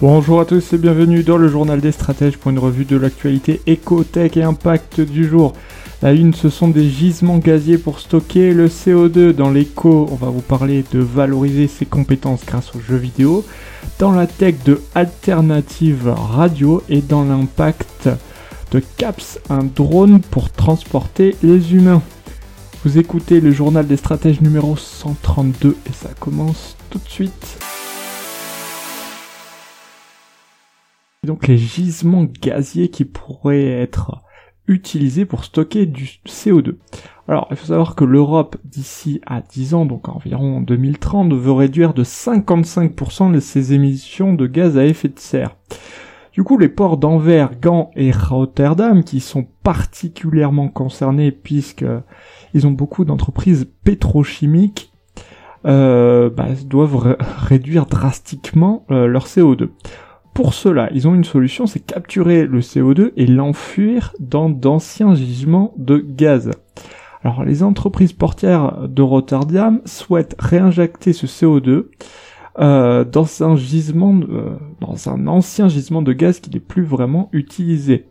Bonjour à tous et bienvenue dans le journal des stratèges pour une revue de l'actualité éco-tech et impact du jour. La une, ce sont des gisements gaziers pour stocker le CO2. Dans l'éco, on va vous parler de valoriser ses compétences grâce aux jeux vidéo. Dans la tech, de alternatives radio. Et dans l'impact, de CAPS, un drone pour transporter les humains. Vous écoutez le journal des stratèges numéro 132 et ça commence tout de suite. Les gisements gaziers qui pourraient être utilisés pour stocker du CO2. Alors, il faut savoir que l'Europe, d'ici à 10 ans, donc environ 2030, veut réduire de 55% ses émissions de gaz à effet de serre. Du coup, les ports d'Anvers, Gand et Rotterdam, qui sont particulièrement concernés puisque ils ont beaucoup d'entreprises pétrochimiques, euh, bah, doivent réduire drastiquement euh, leur CO2. Pour cela, ils ont une solution, c'est capturer le CO2 et l'enfuir dans d'anciens gisements de gaz. Alors les entreprises portières de Rotterdam souhaitent réinjecter ce CO2 euh, dans un gisement, euh, dans un ancien gisement de gaz qui n'est plus vraiment utilisé.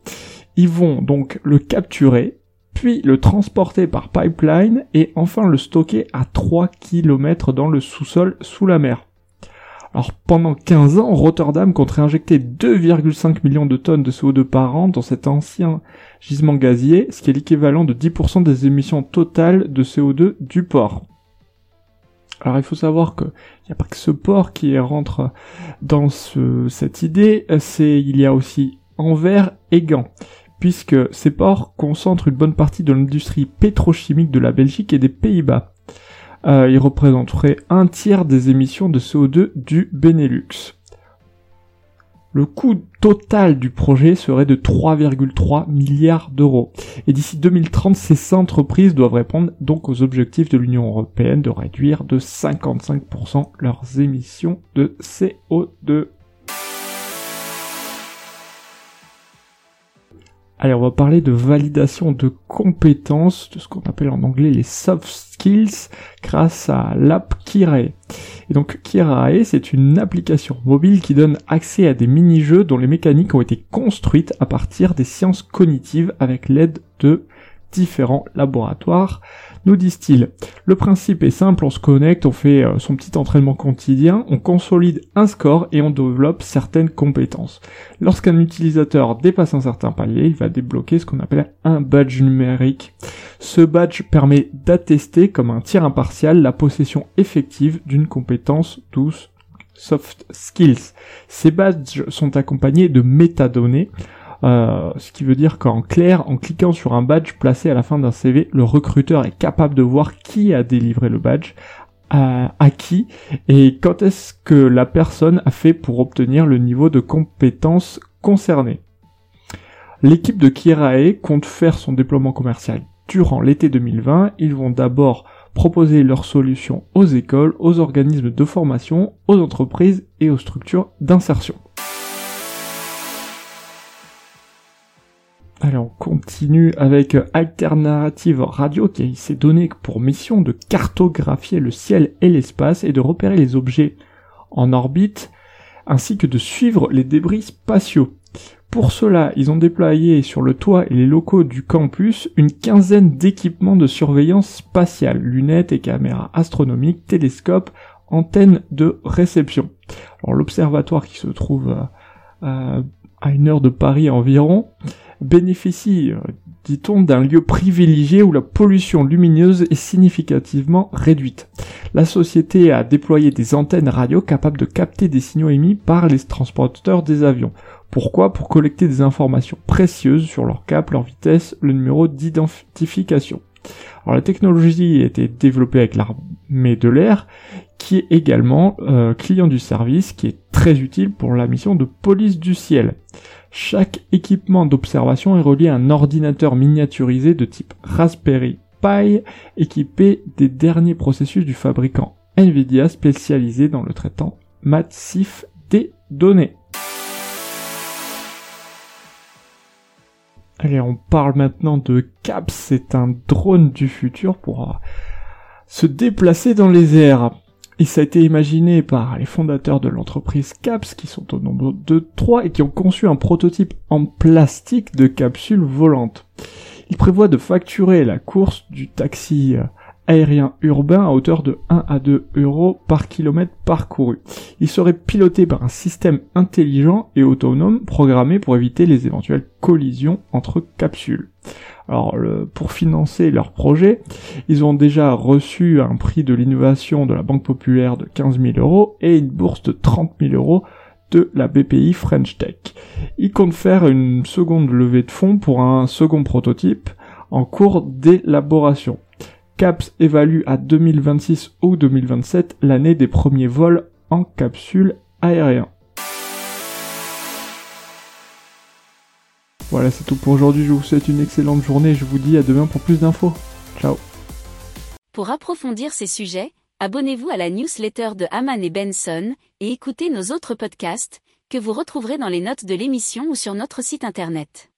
Ils vont donc le capturer, puis le transporter par pipeline et enfin le stocker à 3 km dans le sous-sol sous la mer. Alors pendant 15 ans, Rotterdam compte réinjecter 2,5 millions de tonnes de CO2 par an dans cet ancien gisement gazier, ce qui est l'équivalent de 10% des émissions totales de CO2 du port. Alors il faut savoir qu'il n'y a pas que ce port qui rentre dans cette idée, c'est il y a aussi Anvers et Gand, puisque ces ports concentrent une bonne partie de l'industrie pétrochimique de la Belgique et des Pays-Bas euh, il représenterait un tiers des émissions de CO2 du Benelux. Le coût total du projet serait de 3,3 milliards d'euros. Et d'ici 2030, ces entreprises doivent répondre donc aux objectifs de l'Union européenne de réduire de 55% leurs émissions de CO2. Allez, on va parler de validation de compétences, de ce qu'on appelle en anglais les soft skills, grâce à l'app Kirae. Et donc Kirae, c'est une application mobile qui donne accès à des mini-jeux dont les mécaniques ont été construites à partir des sciences cognitives avec l'aide de différents laboratoires nous disent-ils. Le principe est simple, on se connecte, on fait euh, son petit entraînement quotidien, on consolide un score et on développe certaines compétences. Lorsqu'un utilisateur dépasse un certain palier, il va débloquer ce qu'on appelle un badge numérique. Ce badge permet d'attester comme un tir impartial la possession effective d'une compétence douce soft skills. Ces badges sont accompagnés de métadonnées euh, ce qui veut dire qu'en clair, en cliquant sur un badge placé à la fin d'un CV, le recruteur est capable de voir qui a délivré le badge, à, qui, et quand est-ce que la personne a fait pour obtenir le niveau de compétence concerné. L'équipe de Kirae compte faire son déploiement commercial durant l'été 2020. Ils vont d'abord proposer leurs solutions aux écoles, aux organismes de formation, aux entreprises et aux structures d'insertion. Alors on continue avec Alternative Radio qui s'est donné pour mission de cartographier le ciel et l'espace et de repérer les objets en orbite ainsi que de suivre les débris spatiaux. Pour cela, ils ont déployé sur le toit et les locaux du campus une quinzaine d'équipements de surveillance spatiale, lunettes et caméras astronomiques, télescopes, antennes de réception. Alors l'observatoire qui se trouve euh, à une heure de Paris environ bénéficie, euh, dit-on, d'un lieu privilégié où la pollution lumineuse est significativement réduite. La société a déployé des antennes radio capables de capter des signaux émis par les transporteurs des avions. Pourquoi? Pour collecter des informations précieuses sur leur cap, leur vitesse, le numéro d'identification. Alors la technologie a été développée avec l'armée de l'air, qui est également euh, client du service, qui est très utile pour la mission de police du ciel. Chaque équipement d'observation est relié à un ordinateur miniaturisé de type Raspberry Pi équipés des derniers processus du fabricant Nvidia spécialisé dans le traitement massif des données. Allez, on parle maintenant de CAPS, c'est un drone du futur pour euh, se déplacer dans les airs. Et ça a été imaginé par les fondateurs de l'entreprise CAPS, qui sont au nombre de trois et qui ont conçu un prototype en plastique de capsule volante. Il prévoit de facturer la course du taxi euh, aérien urbain à hauteur de 1 à 2 euros par kilomètre parcouru. Il serait piloté par un système intelligent et autonome programmé pour éviter les éventuelles collisions entre capsules. Alors pour financer leur projet, ils ont déjà reçu un prix de l'innovation de la Banque Populaire de 15 000 euros et une bourse de 30 000 euros de la BPI French Tech. Ils comptent faire une seconde levée de fonds pour un second prototype en cours d'élaboration. CAPS évalue à 2026 ou 2027 l'année des premiers vols en capsule aérien. Voilà, c'est tout pour aujourd'hui. Je vous souhaite une excellente journée je vous dis à demain pour plus d'infos. Ciao. Pour approfondir ces sujets, abonnez-vous à la newsletter de Haman et Benson et écoutez nos autres podcasts que vous retrouverez dans les notes de l'émission ou sur notre site internet.